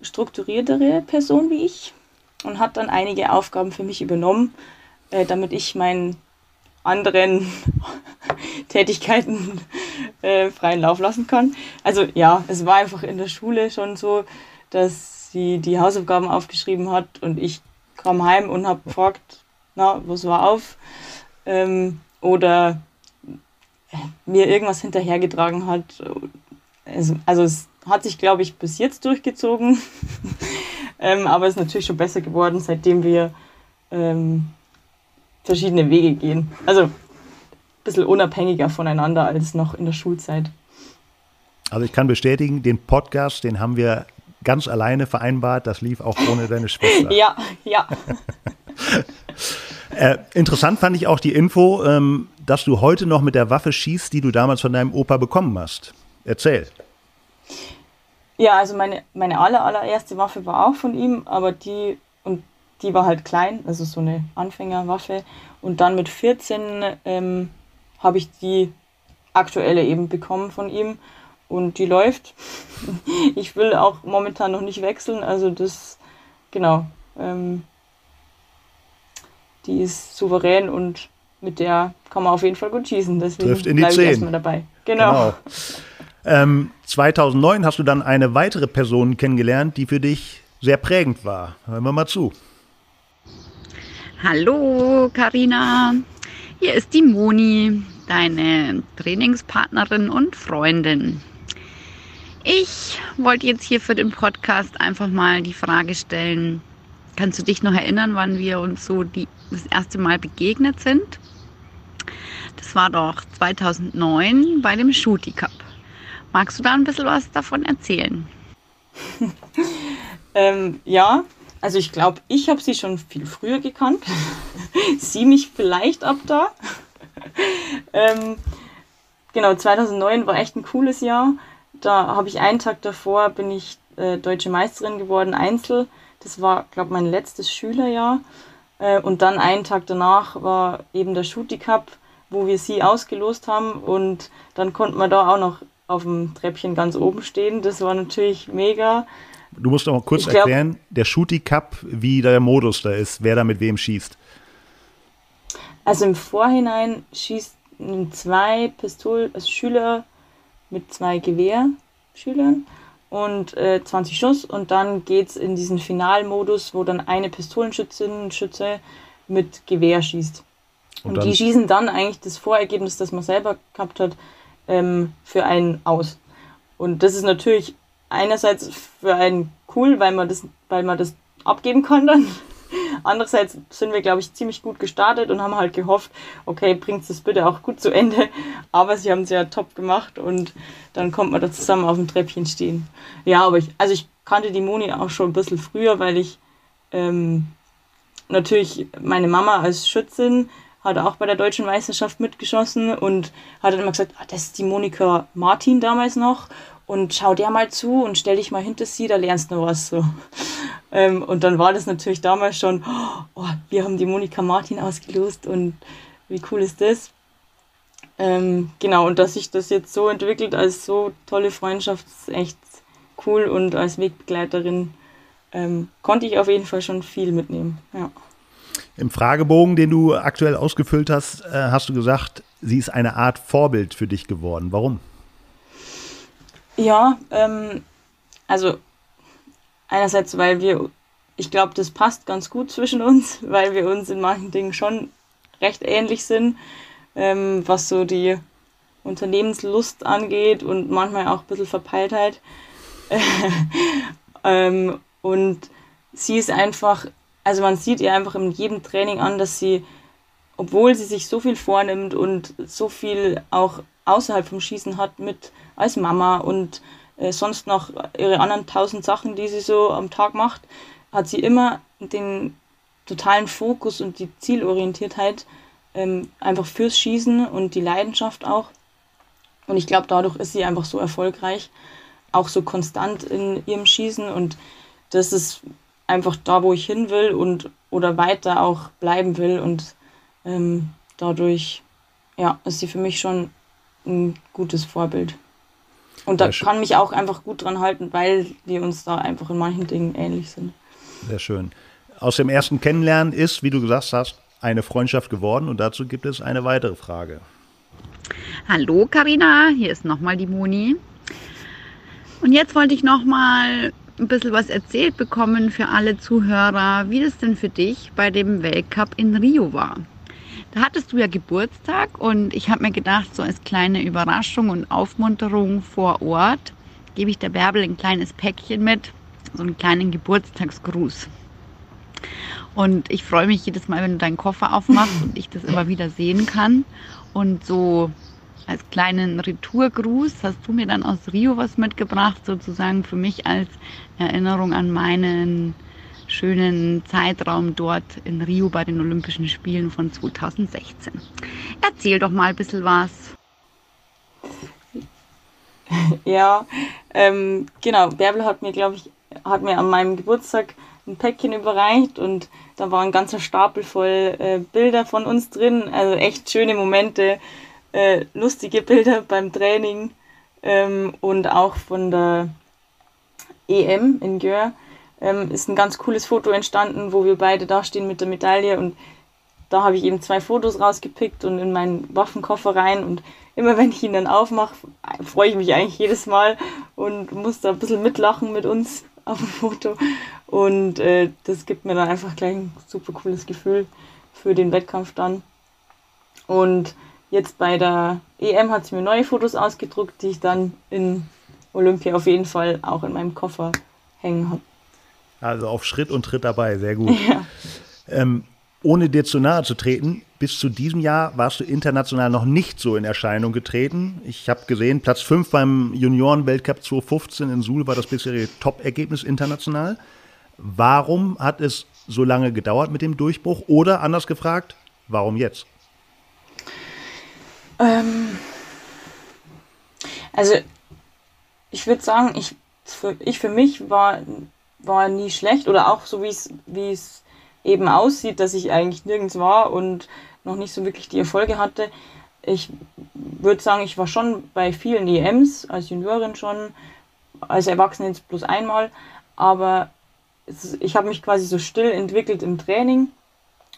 Speaker 1: strukturiertere Person wie ich und hat dann einige Aufgaben für mich übernommen, äh, damit ich meinen anderen Tätigkeiten äh, freien Lauf lassen kann. Also ja, es war einfach in der Schule schon so, dass sie die Hausaufgaben aufgeschrieben hat und ich kam heim und habe gefragt, na, was war auf? Ähm, oder mir irgendwas hinterhergetragen hat. Also, also es hat sich, glaube ich, bis jetzt durchgezogen. ähm, aber es ist natürlich schon besser geworden, seitdem wir ähm, verschiedene Wege gehen. Also ein bisschen unabhängiger voneinander als noch in der Schulzeit.
Speaker 2: Also ich kann bestätigen, den Podcast, den haben wir ganz alleine vereinbart. Das lief auch ohne deine Schwester.
Speaker 1: ja, ja.
Speaker 2: äh, interessant fand ich auch die Info, ähm, dass du heute noch mit der Waffe schießt, die du damals von deinem Opa bekommen hast. Erzähl.
Speaker 1: Ja, also meine, meine aller, allererste Waffe war auch von ihm, aber die, die war halt klein, also so eine Anfängerwaffe. Und dann mit 14 ähm, habe ich die aktuelle eben bekommen von ihm und die läuft. ich will auch momentan noch nicht wechseln, also das, genau. Ähm, die ist souverän und mit der kann man auf jeden Fall gut schießen. Deswegen
Speaker 2: Trifft in die bleibe ich erstmal
Speaker 1: dabei. Genau. genau.
Speaker 2: Ähm, 2009 hast du dann eine weitere Person kennengelernt, die für dich sehr prägend war. Hören wir mal zu.
Speaker 4: Hallo Karina, hier ist die Moni, deine Trainingspartnerin und Freundin. Ich wollte jetzt hier für den Podcast einfach mal die Frage stellen, kannst du dich noch erinnern, wann wir uns so die, das erste Mal begegnet sind? Das war doch 2009 bei dem Shooty Cup, Magst du da ein bisschen was davon erzählen?
Speaker 1: ähm, ja, also ich glaube, ich habe sie schon viel früher gekannt. sie mich vielleicht ab da. ähm, genau, 2009 war echt ein cooles Jahr. Da habe ich einen Tag davor, bin ich äh, deutsche Meisterin geworden, Einzel. Das war, glaube ich, mein letztes Schülerjahr. Äh, und dann einen Tag danach war eben der Shooty Cup, wo wir sie ausgelost haben. Und dann konnte man da auch noch auf dem Treppchen ganz oben stehen. Das war natürlich mega.
Speaker 2: Du musst noch mal kurz glaub, erklären, der Shooty Cup, wie der Modus da ist, wer da mit wem schießt.
Speaker 1: Also im Vorhinein schießt zwei Pistol also Schüler mit zwei Gewehrschülern und äh, 20 Schuss und dann geht es in diesen Finalmodus, wo dann eine Pistolenschützin Schütze mit Gewehr schießt. Und, und die schießen dann eigentlich das Vorergebnis, das man selber gehabt hat, ähm, für einen aus. Und das ist natürlich einerseits für einen cool, weil man das, weil man das abgeben kann dann. Andererseits sind wir, glaube ich, ziemlich gut gestartet und haben halt gehofft, okay, bringt es bitte auch gut zu Ende. Aber sie haben es ja top gemacht und dann kommt man da zusammen auf dem Treppchen stehen. Ja, aber ich, also ich kannte die Moni auch schon ein bisschen früher, weil ich ähm, natürlich meine Mama als Schützin hat auch bei der deutschen Meisterschaft mitgeschossen und hat dann immer gesagt, ah, das ist die Monika Martin damals noch und schau der mal zu und stell dich mal hinter sie, da lernst du was so. Ähm, und dann war das natürlich damals schon, oh, wir haben die Monika Martin ausgelost und wie cool ist das? Ähm, genau, und dass sich das jetzt so entwickelt als so tolle Freundschaft, ist echt cool und als Wegbegleiterin ähm, konnte ich auf jeden Fall schon viel mitnehmen. Ja.
Speaker 2: Im Fragebogen, den du aktuell ausgefüllt hast, äh, hast du gesagt, sie ist eine Art Vorbild für dich geworden. Warum?
Speaker 1: Ja, ähm, also einerseits, weil wir, ich glaube, das passt ganz gut zwischen uns, weil wir uns in manchen Dingen schon recht ähnlich sind, ähm, was so die Unternehmenslust angeht und manchmal auch ein bisschen Verpeiltheit. ähm, und sie ist einfach, also man sieht ihr einfach in jedem Training an, dass sie, obwohl sie sich so viel vornimmt und so viel auch außerhalb vom Schießen hat mit als Mama und äh, sonst noch ihre anderen tausend Sachen, die sie so am Tag macht, hat sie immer den totalen Fokus und die Zielorientiertheit ähm, einfach fürs Schießen und die Leidenschaft auch. Und ich glaube, dadurch ist sie einfach so erfolgreich, auch so konstant in ihrem Schießen. Und das ist einfach da, wo ich hin will und oder weiter auch bleiben will. Und ähm, dadurch ja, ist sie für mich schon ein gutes Vorbild. Und da kann mich auch einfach gut dran halten, weil wir uns da einfach in manchen Dingen ähnlich sind.
Speaker 2: Sehr schön. Aus dem ersten Kennenlernen ist, wie du gesagt hast, eine Freundschaft geworden und dazu gibt es eine weitere Frage.
Speaker 4: Hallo Karina, hier ist nochmal die Moni. Und jetzt wollte ich nochmal ein bisschen was erzählt bekommen für alle Zuhörer, wie das denn für dich bei dem Weltcup in Rio war. Hattest du ja Geburtstag und ich habe mir gedacht, so als kleine Überraschung und Aufmunterung vor Ort gebe ich der Bärbel ein kleines Päckchen mit, so einen kleinen Geburtstagsgruß. Und ich freue mich jedes Mal, wenn du deinen Koffer aufmachst und ich das immer wieder sehen kann. Und so als kleinen Retourgruß hast du mir dann aus Rio was mitgebracht, sozusagen für mich als Erinnerung an meinen schönen Zeitraum dort in Rio bei den Olympischen Spielen von 2016. Erzähl doch mal ein bisschen was.
Speaker 1: Ja, ähm, genau. Bärbel hat mir, glaube ich, hat mir an meinem Geburtstag ein Päckchen überreicht und da war ein ganzer Stapel voll äh, Bilder von uns drin. Also echt schöne Momente, äh, lustige Bilder beim Training ähm, und auch von der EM in Gör ähm, ist ein ganz cooles Foto entstanden, wo wir beide da stehen mit der Medaille und da habe ich eben zwei Fotos rausgepickt und in meinen Waffenkoffer rein und immer wenn ich ihn dann aufmache, freue ich mich eigentlich jedes Mal und muss da ein bisschen mitlachen mit uns auf dem Foto und äh, das gibt mir dann einfach gleich ein super cooles Gefühl für den Wettkampf dann und jetzt bei der EM hat sie mir neue Fotos ausgedruckt, die ich dann in Olympia auf jeden Fall auch in meinem Koffer hängen habe.
Speaker 2: Also auf Schritt und Tritt dabei, sehr gut. Ja. Ähm, ohne dir zu nahe zu treten, bis zu diesem Jahr warst du international noch nicht so in Erscheinung getreten. Ich habe gesehen, Platz 5 beim Junioren-Weltcup 2015 in Suhl war das bisherige Top-Ergebnis international. Warum hat es so lange gedauert mit dem Durchbruch? Oder anders gefragt, warum jetzt?
Speaker 1: Ähm, also ich würde sagen, ich für, ich für mich war, war nie schlecht oder auch so wie es eben aussieht, dass ich eigentlich nirgends war und noch nicht so wirklich die Erfolge hatte. Ich würde sagen, ich war schon bei vielen EMs, als Juniorin schon, als Erwachsene jetzt bloß einmal, aber es, ich habe mich quasi so still entwickelt im Training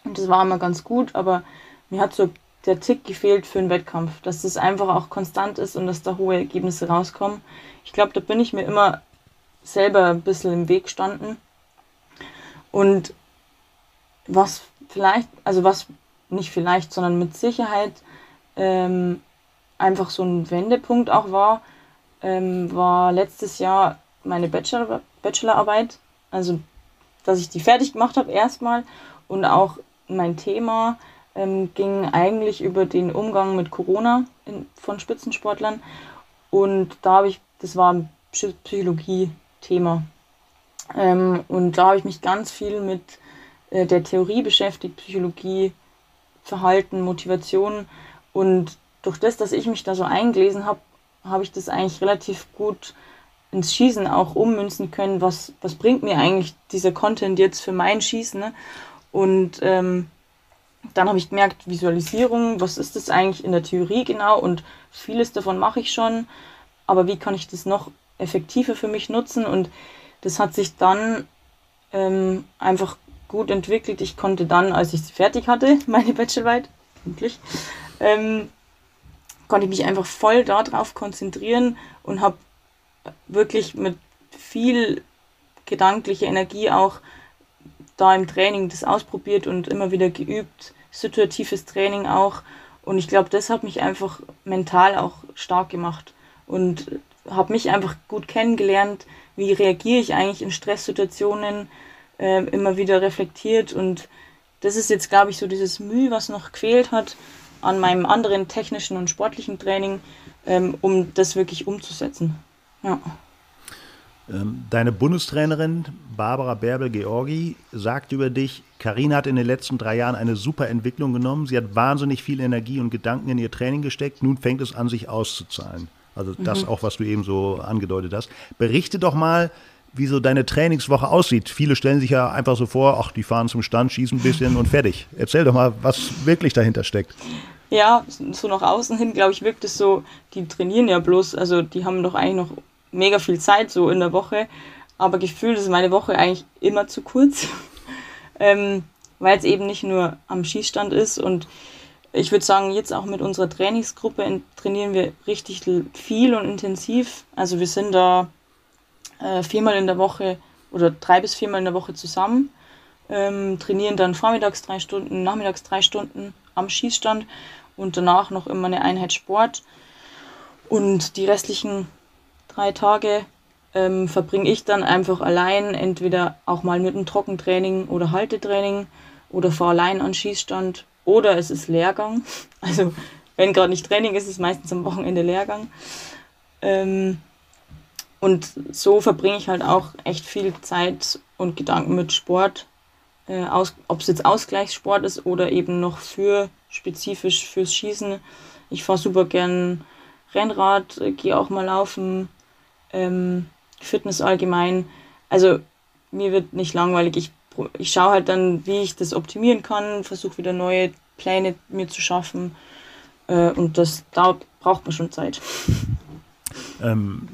Speaker 1: und das war immer ganz gut, aber mir hat so der Tick gefehlt für einen Wettkampf, dass das einfach auch konstant ist und dass da hohe Ergebnisse rauskommen. Ich glaube, da bin ich mir immer selber ein bisschen im Weg gestanden. Und was vielleicht, also was nicht vielleicht, sondern mit Sicherheit ähm, einfach so ein Wendepunkt auch war, ähm, war letztes Jahr meine Bachelor Bachelorarbeit. Also, dass ich die fertig gemacht habe erstmal und auch mein Thema ähm, ging eigentlich über den Umgang mit Corona in, von Spitzensportlern. Und da habe ich, das war ein Psychologie-Thema. Ähm, und da habe ich mich ganz viel mit äh, der Theorie beschäftigt, Psychologie, Verhalten, Motivation. Und durch das, dass ich mich da so eingelesen habe, habe ich das eigentlich relativ gut ins Schießen auch ummünzen können. Was, was bringt mir eigentlich dieser Content jetzt für mein Schießen? Ne? Und ähm, dann habe ich gemerkt, Visualisierung, was ist das eigentlich in der Theorie genau? Und vieles davon mache ich schon. Aber wie kann ich das noch effektiver für mich nutzen? Und das hat sich dann ähm, einfach gut entwickelt. Ich konnte dann, als ich sie fertig hatte, meine Bachelorarbeit, endlich, ähm, konnte ich mich einfach voll darauf konzentrieren und habe wirklich mit viel gedanklicher Energie auch da im Training das ausprobiert und immer wieder geübt, situatives Training auch. Und ich glaube, das hat mich einfach mental auch stark gemacht und habe mich einfach gut kennengelernt, wie reagiere ich eigentlich in Stresssituationen, äh, immer wieder reflektiert. Und das ist jetzt, glaube ich, so dieses Mühe, was noch gefehlt hat an meinem anderen technischen und sportlichen Training, ähm, um das wirklich umzusetzen. Ja.
Speaker 2: Ähm, deine Bundestrainerin Barbara Bärbel-Georgi sagt über dich, Karina hat in den letzten drei Jahren eine super Entwicklung genommen. Sie hat wahnsinnig viel Energie und Gedanken in ihr Training gesteckt. Nun fängt es an, sich auszuzahlen. Also das mhm. auch, was du eben so angedeutet hast. Berichte doch mal, wie so deine Trainingswoche aussieht. Viele stellen sich ja einfach so vor, ach, die fahren zum Stand, schießen ein bisschen und fertig. Erzähl doch mal, was wirklich dahinter steckt.
Speaker 1: Ja, so nach außen hin, glaube ich, wirkt es so, die trainieren ja bloß, also die haben doch eigentlich noch mega viel Zeit so in der Woche, aber gefühlt ist meine Woche eigentlich immer zu kurz, ähm, weil es eben nicht nur am Schießstand ist und ich würde sagen, jetzt auch mit unserer Trainingsgruppe trainieren wir richtig viel und intensiv. Also wir sind da äh, viermal in der Woche oder drei bis viermal in der Woche zusammen, ähm, trainieren dann vormittags drei Stunden, nachmittags drei Stunden am Schießstand und danach noch immer eine Einheit Sport. Und die restlichen drei Tage ähm, verbringe ich dann einfach allein, entweder auch mal mit einem Trockentraining oder Haltetraining oder fahre allein an Schießstand oder es ist Lehrgang. Also wenn gerade nicht Training ist, ist es meistens am Wochenende Lehrgang. Ähm, und so verbringe ich halt auch echt viel Zeit und Gedanken mit Sport. Äh, Ob es jetzt Ausgleichssport ist oder eben noch für spezifisch fürs Schießen. Ich fahre super gern Rennrad, äh, gehe auch mal laufen, ähm, Fitness allgemein. Also mir wird nicht langweilig. Ich, ich schaue halt dann, wie ich das optimieren kann, versuche wieder neue Pläne mir zu schaffen. Äh, und das dauert, braucht man schon Zeit.
Speaker 2: Ähm,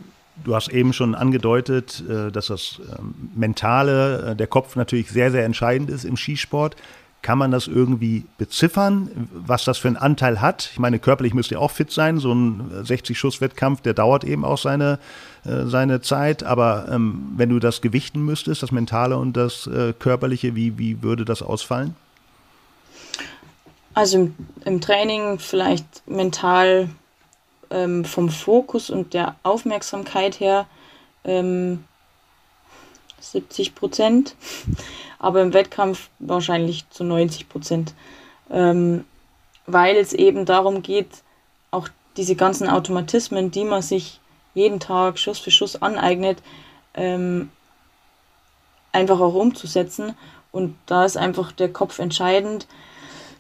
Speaker 2: du hast eben schon angedeutet, äh, dass das ähm, Mentale, äh, der Kopf natürlich sehr, sehr entscheidend ist im Skisport. Kann man das irgendwie beziffern, was das für einen Anteil hat? Ich meine, körperlich müsst ihr auch fit sein. So ein 60-Schuss-Wettkampf, der dauert eben auch seine, äh, seine Zeit. Aber ähm, wenn du das gewichten müsstest, das Mentale und das äh, Körperliche, wie, wie würde das ausfallen?
Speaker 1: Also im, im Training vielleicht mental ähm, vom Fokus und der Aufmerksamkeit her ähm, 70 Prozent. aber im Wettkampf wahrscheinlich zu 90 Prozent. Ähm, weil es eben darum geht, auch diese ganzen Automatismen, die man sich jeden Tag Schuss für Schuss aneignet, ähm, einfach auch umzusetzen. Und da ist einfach der Kopf entscheidend.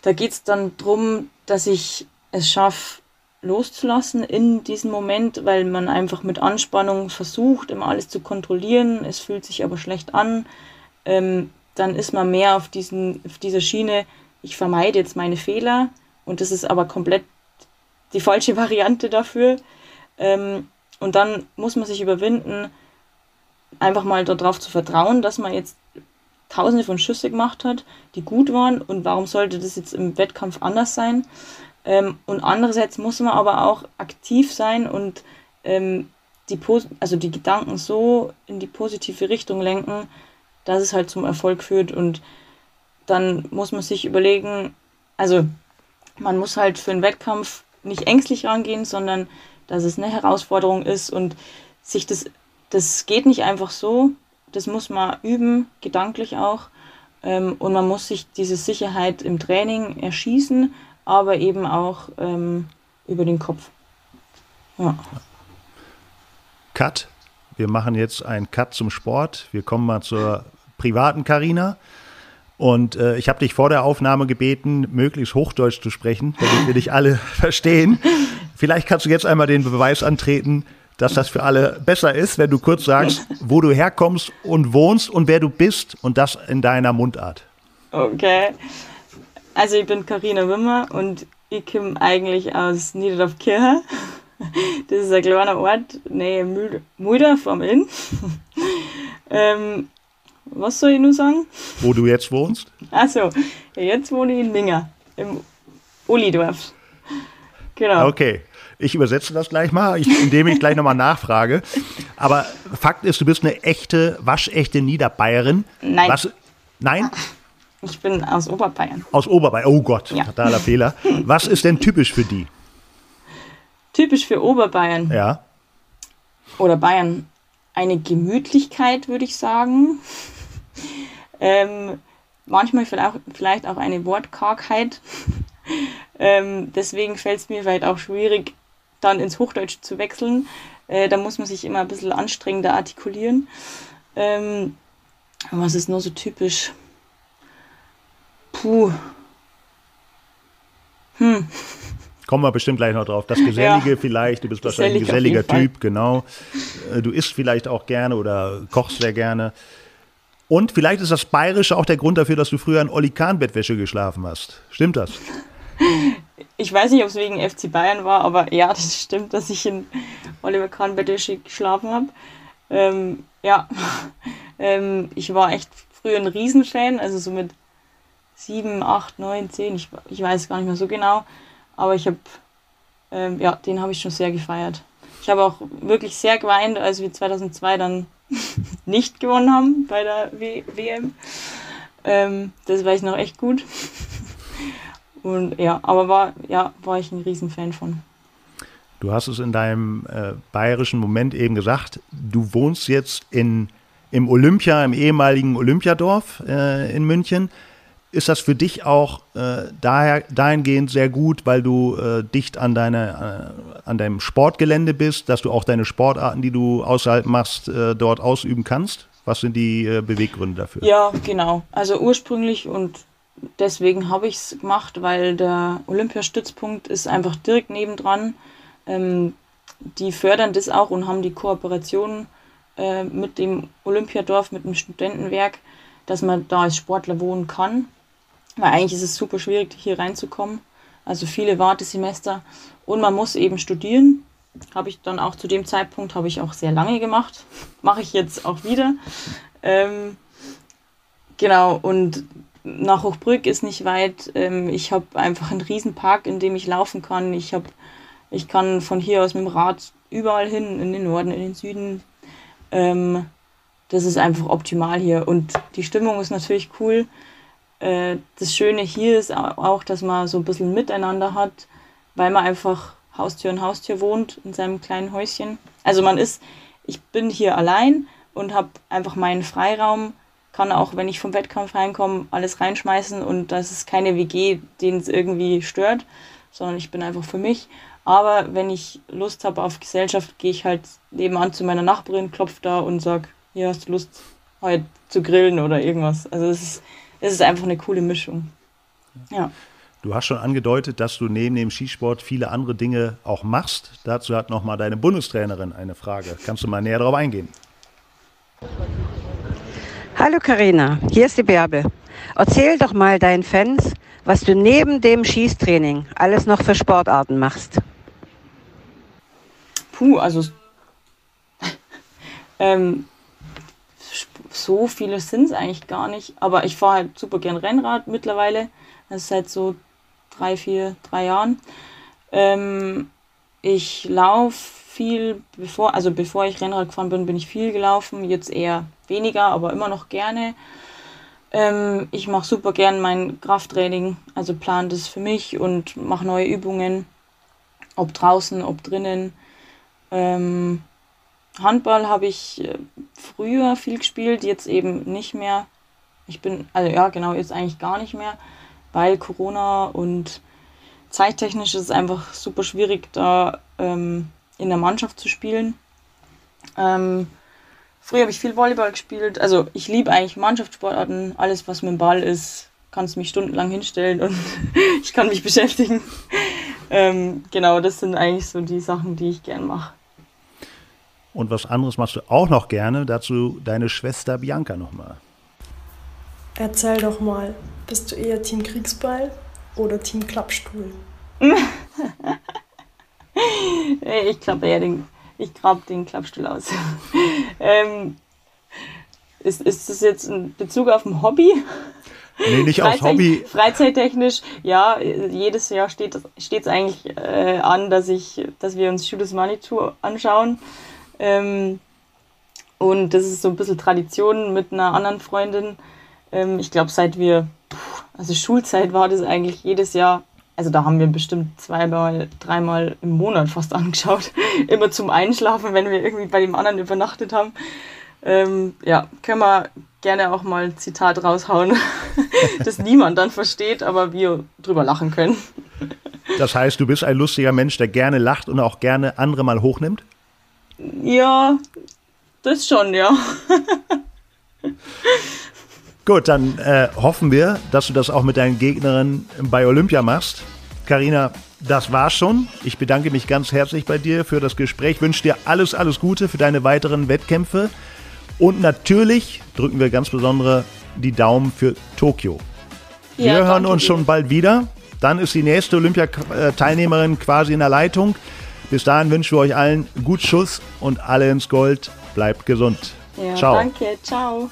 Speaker 1: Da geht es dann darum, dass ich es schaffe, loszulassen in diesem Moment, weil man einfach mit Anspannung versucht, immer alles zu kontrollieren. Es fühlt sich aber schlecht an. Ähm, dann ist man mehr auf, diesen, auf dieser Schiene, ich vermeide jetzt meine Fehler. Und das ist aber komplett die falsche Variante dafür. Ähm, und dann muss man sich überwinden, einfach mal darauf zu vertrauen, dass man jetzt tausende von Schüsse gemacht hat, die gut waren. Und warum sollte das jetzt im Wettkampf anders sein? Ähm, und andererseits muss man aber auch aktiv sein und ähm, die, also die Gedanken so in die positive Richtung lenken, dass es halt zum Erfolg führt. Und dann muss man sich überlegen, also man muss halt für einen Wettkampf nicht ängstlich rangehen, sondern dass es eine Herausforderung ist und sich das, das geht nicht einfach so, das muss man üben, gedanklich auch. Ähm, und man muss sich diese Sicherheit im Training erschießen, aber eben auch ähm, über den Kopf. Ja.
Speaker 2: Cut. Wir machen jetzt einen Cut zum Sport. Wir kommen mal zur privaten Karina. Und äh, ich habe dich vor der Aufnahme gebeten, möglichst Hochdeutsch zu sprechen, damit wir dich alle verstehen. Vielleicht kannst du jetzt einmal den Beweis antreten, dass das für alle besser ist, wenn du kurz sagst, wo du herkommst und wohnst und wer du bist und das in deiner Mundart.
Speaker 1: Okay. Also ich bin Karina Wimmer und ich komme eigentlich aus Niederdorfkirche. Das ist ein kleiner Ort, nähe Mulder vom Inn. ähm, was soll ich nur sagen?
Speaker 2: Wo du jetzt wohnst?
Speaker 1: Achso, jetzt wohne ich in Minger, im Ulidorf. Genau.
Speaker 2: Okay. Ich übersetze das gleich mal, indem ich gleich nochmal nachfrage. Aber Fakt ist, du bist eine echte, waschechte Niederbayerin.
Speaker 1: Nein.
Speaker 2: Was, nein?
Speaker 1: Ich bin aus Oberbayern.
Speaker 2: Aus Oberbayern, oh Gott, ja. fataler Fehler. Was ist denn typisch für die?
Speaker 1: Typisch für Oberbayern?
Speaker 2: Ja.
Speaker 1: Oder Bayern. Eine Gemütlichkeit, würde ich sagen. ähm, manchmal vielleicht auch eine Wortkargheit. ähm, deswegen fällt es mir vielleicht auch schwierig, dann ins Hochdeutsch zu wechseln. Äh, da muss man sich immer ein bisschen anstrengender artikulieren. Ähm, was ist nur so typisch? Puh.
Speaker 2: Hm. Kommen wir bestimmt gleich noch drauf. Das Gesellige ja. vielleicht, du bist wahrscheinlich ein geselliger Typ, genau. Äh, du isst vielleicht auch gerne oder kochst sehr gerne. Und vielleicht ist das Bayerische auch der Grund dafür, dass du früher in Olli Kahn-Bettwäsche geschlafen hast. Stimmt das?
Speaker 1: Ich weiß nicht, ob es wegen FC Bayern war, aber ja, das stimmt, dass ich in Oliver Kahn-Bettwäsche geschlafen habe. Ähm, ja, ähm, ich war echt früher ein Riesenfan, also so mit sieben, acht, neun, zehn, ich, ich weiß gar nicht mehr so genau. Aber ich habe, ähm, ja, den habe ich schon sehr gefeiert. Ich habe auch wirklich sehr geweint, als wir 2002 dann nicht gewonnen haben bei der w WM. Ähm, das weiß ich noch echt gut. Und ja, aber war, ja, war ich ein Riesenfan von.
Speaker 2: Du hast es in deinem äh, bayerischen Moment eben gesagt, du wohnst jetzt in, im Olympia, im ehemaligen Olympiadorf äh, in München. Ist das für dich auch äh, daher, dahingehend sehr gut, weil du äh, dicht an, deine, äh, an deinem Sportgelände bist, dass du auch deine Sportarten, die du außerhalb machst, äh, dort ausüben kannst? Was sind die äh, Beweggründe dafür?
Speaker 1: Ja, genau. Also ursprünglich und deswegen habe ich es gemacht, weil der Olympiastützpunkt ist einfach direkt nebendran. Ähm, die fördern das auch und haben die Kooperation äh, mit dem Olympiadorf, mit dem Studentenwerk, dass man da als Sportler wohnen kann. Weil eigentlich ist es super schwierig, hier reinzukommen. Also viele Wartesemester. Und man muss eben studieren. Habe ich dann auch zu dem Zeitpunkt, habe ich auch sehr lange gemacht. Mache ich jetzt auch wieder. Ähm, genau, und nach Hochbrück ist nicht weit. Ähm, ich habe einfach einen Riesenpark, in dem ich laufen kann. Ich, hab, ich kann von hier aus mit dem Rad überall hin, in den Norden, in den Süden. Ähm, das ist einfach optimal hier. Und die Stimmung ist natürlich cool. Äh, das Schöne hier ist auch, dass man so ein bisschen miteinander hat, weil man einfach Haustür in Haustür wohnt in seinem kleinen Häuschen. Also man ist, ich bin hier allein und habe einfach meinen Freiraum kann auch, wenn ich vom Wettkampf reinkomme, alles reinschmeißen und das ist keine WG, den es irgendwie stört, sondern ich bin einfach für mich. Aber wenn ich Lust habe auf Gesellschaft, gehe ich halt nebenan zu meiner Nachbarin, klopfe da und sage, hier hast du Lust, heute zu grillen oder irgendwas. Also es ist, es ist einfach eine coole Mischung. Ja.
Speaker 2: Du hast schon angedeutet, dass du neben dem Skisport viele andere Dinge auch machst. Dazu hat nochmal deine Bundestrainerin eine Frage. Kannst du mal näher darauf eingehen?
Speaker 5: Hallo Karina, hier ist die Bärbe. Erzähl doch mal deinen Fans, was du neben dem Schießtraining alles noch für Sportarten machst.
Speaker 1: Puh, also ähm, so viele sind es eigentlich gar nicht. Aber ich fahre halt super gern Rennrad mittlerweile. Das ist seit so drei, vier, drei Jahren. Ähm, ich laufe viel, bevor, also bevor ich Rennrad gefahren bin, bin ich viel gelaufen. Jetzt eher weniger, aber immer noch gerne. Ähm, ich mache super gern mein Krafttraining, also plan das für mich und mache neue Übungen, ob draußen, ob drinnen. Ähm, Handball habe ich äh, früher viel gespielt, jetzt eben nicht mehr. Ich bin, also ja, genau, jetzt eigentlich gar nicht mehr, weil Corona und zeittechnisch ist es einfach super schwierig, da ähm, in der Mannschaft zu spielen. Ähm, früher habe ich viel Volleyball gespielt. Also ich liebe eigentlich Mannschaftssportarten. Alles, was mit dem Ball ist, kannst mich stundenlang hinstellen und ich kann mich beschäftigen. Ähm, genau, das sind eigentlich so die Sachen, die ich gern mache.
Speaker 2: Und was anderes machst du auch noch gerne. Dazu deine Schwester Bianca nochmal.
Speaker 3: Erzähl doch mal, bist du eher Team Kriegsball oder Team Klappstuhl?
Speaker 1: ich klappe eher den, ich grab den Klappstuhl aus. ähm, ist, ist das jetzt ein Bezug auf ein Hobby?
Speaker 2: Nee, nicht Freizeit, aufs Hobby.
Speaker 1: Freizeittechnisch, ja, jedes Jahr steht es eigentlich äh, an, dass ich, dass wir uns Shooters Money Tour anschauen. Ähm, und das ist so ein bisschen Tradition mit einer anderen Freundin. Ähm, ich glaube, seit wir, also Schulzeit war das eigentlich jedes Jahr, also da haben wir bestimmt zweimal, dreimal im Monat fast angeschaut. Immer zum Einschlafen, wenn wir irgendwie bei dem anderen übernachtet haben. Ähm, ja, können wir gerne auch mal ein Zitat raushauen, das niemand dann versteht, aber wir drüber lachen können.
Speaker 2: Das heißt, du bist ein lustiger Mensch, der gerne lacht und auch gerne andere mal hochnimmt?
Speaker 1: Ja, das schon, ja.
Speaker 2: Gut, dann äh, hoffen wir, dass du das auch mit deinen Gegnerinnen bei Olympia machst. Karina, das war's schon. Ich bedanke mich ganz herzlich bei dir für das Gespräch. Wünsche dir alles, alles Gute für deine weiteren Wettkämpfe. Und natürlich drücken wir ganz besondere die Daumen für Tokio. Ja, wir hören uns dir. schon bald wieder. Dann ist die nächste Olympiateilnehmerin quasi in der Leitung. Bis dahin wünschen wir euch allen gut Schuss und alle ins Gold. Bleibt gesund.
Speaker 1: Ja, Ciao. Danke. Ciao.